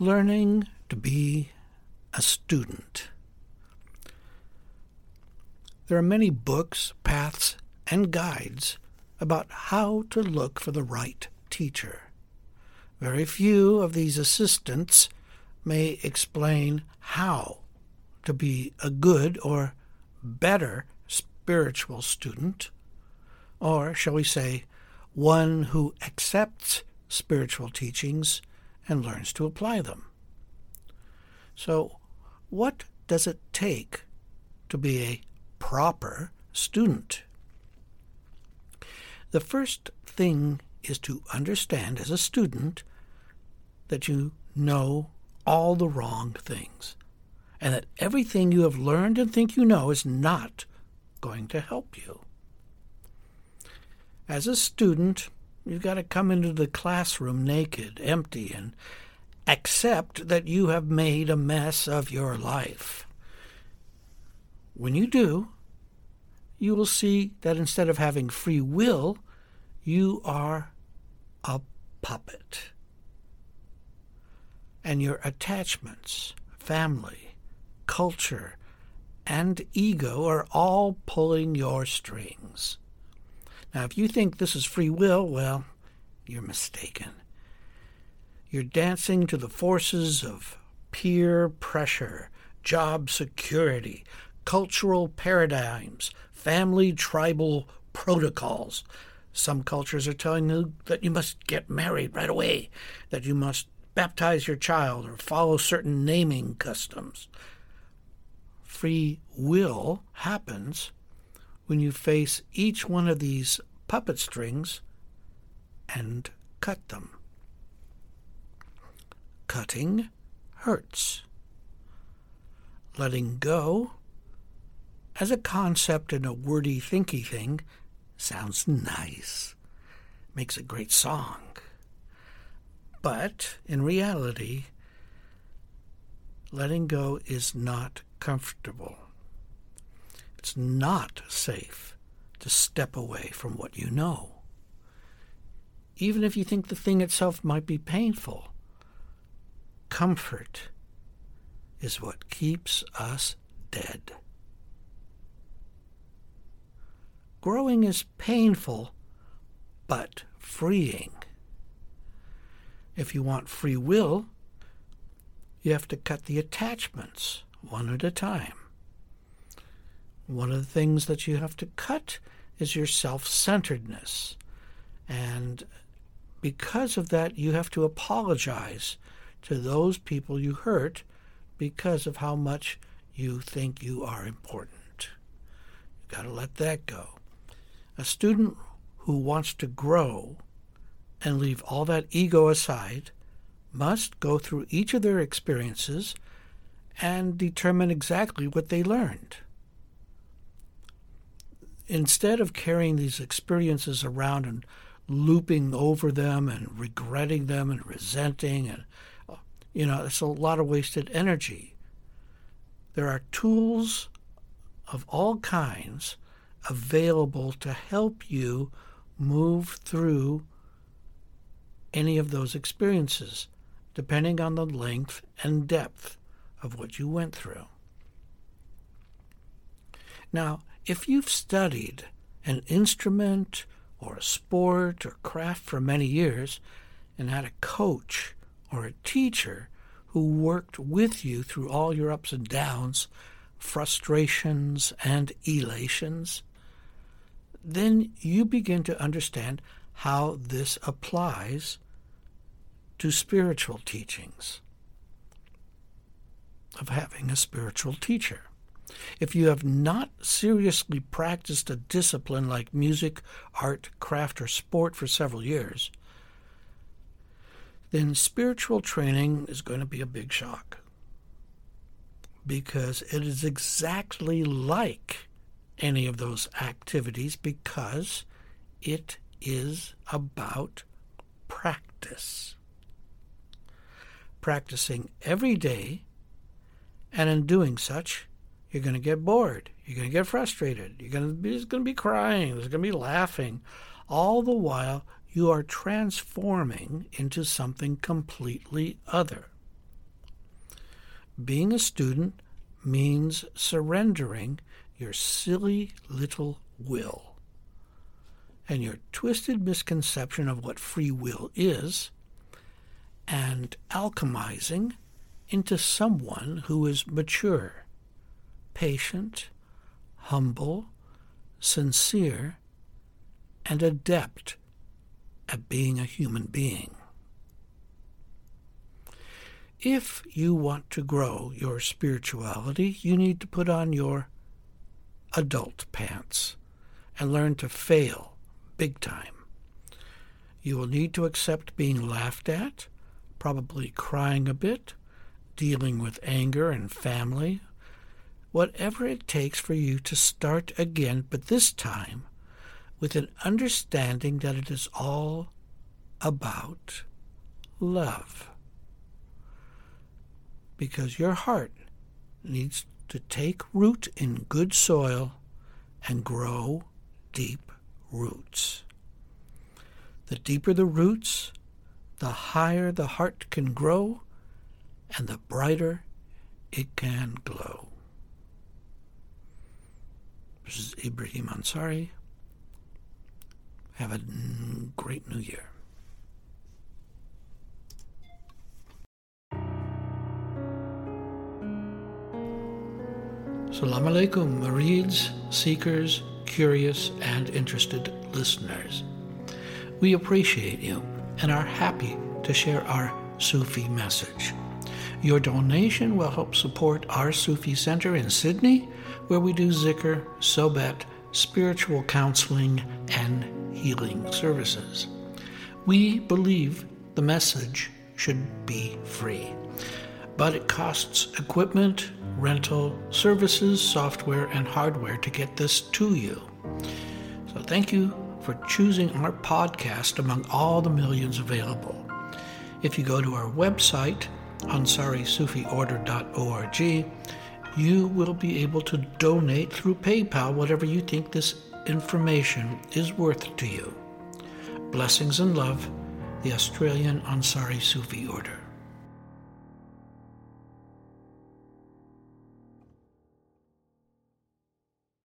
learning to be a student. There are many books, paths, and guides about how to look for the right teacher. Very few of these assistants may explain how to be a good or better spiritual student, or shall we say, one who accepts spiritual teachings and learns to apply them. So, what does it take to be a proper student? The first thing is to understand as a student that you know all the wrong things and that everything you have learned and think you know is not going to help you. As a student, you've got to come into the classroom naked, empty, and accept that you have made a mess of your life. When you do, you will see that instead of having free will, you are a puppet. And your attachments, family, culture, and ego are all pulling your strings. Now, if you think this is free will, well, you're mistaken. You're dancing to the forces of peer pressure, job security, cultural paradigms, family tribal protocols. Some cultures are telling you that you must get married right away, that you must baptize your child or follow certain naming customs. Free will happens when you face each one of these puppet strings and cut them. Cutting hurts. Letting go, as a concept and a wordy, thinky thing, sounds nice. Makes a great song. But in reality, letting go is not comfortable. It's not safe to step away from what you know. Even if you think the thing itself might be painful, comfort is what keeps us dead. Growing is painful, but freeing. If you want free will, you have to cut the attachments one at a time. One of the things that you have to cut is your self centeredness. And because of that, you have to apologize to those people you hurt because of how much you think you are important. You've got to let that go. A student who wants to grow and leave all that ego aside must go through each of their experiences and determine exactly what they learned instead of carrying these experiences around and looping over them and regretting them and resenting and uh, you know it's a lot of wasted energy. There are tools of all kinds available to help you move through any of those experiences depending on the length and depth of what you went through now if you've studied an instrument or a sport or craft for many years and had a coach or a teacher who worked with you through all your ups and downs, frustrations and elations, then you begin to understand how this applies to spiritual teachings, of having a spiritual teacher. If you have not seriously practiced a discipline like music, art, craft, or sport for several years, then spiritual training is going to be a big shock. Because it is exactly like any of those activities because it is about practice. Practicing every day, and in doing such, you're going to get bored. You're going to get frustrated. You're going to be, going to be crying. There's going to be laughing. All the while, you are transforming into something completely other. being a student means surrendering your silly little will. And your twisted misconception of what free will is, and alchemizing into someone who is mature, patient, humble, sincere, and adept at being a human being. If you want to grow your spirituality, you need to put on your adult pants and learn to fail big time. You will need to accept being laughed at, probably crying a bit, dealing with anger and family, whatever it takes for you to start again, but this time with an understanding that it is all about love. Because your heart needs to take root in good soil and grow deep roots. The deeper the roots, the higher the heart can grow and the brighter it can glow. This is Ibrahim Ansari. Have a great new year. Assalamu alaikum, murids, seekers, curious, and interested listeners. We appreciate you and are happy to share our Sufi message. Your donation will help support our Sufi Center in Sydney, where we do zikr, sohbet, spiritual counseling, and healing services. We believe the message should be free, but it costs equipment, rental, services, software, and hardware to get this to you. So thank you for choosing our podcast among all the millions available. If you go to our website, ansarisufiorder.org, you will be able to donate through PayPal whatever you think this information is worth to you. Blessings and love, the Australian Ansari Sufi Order.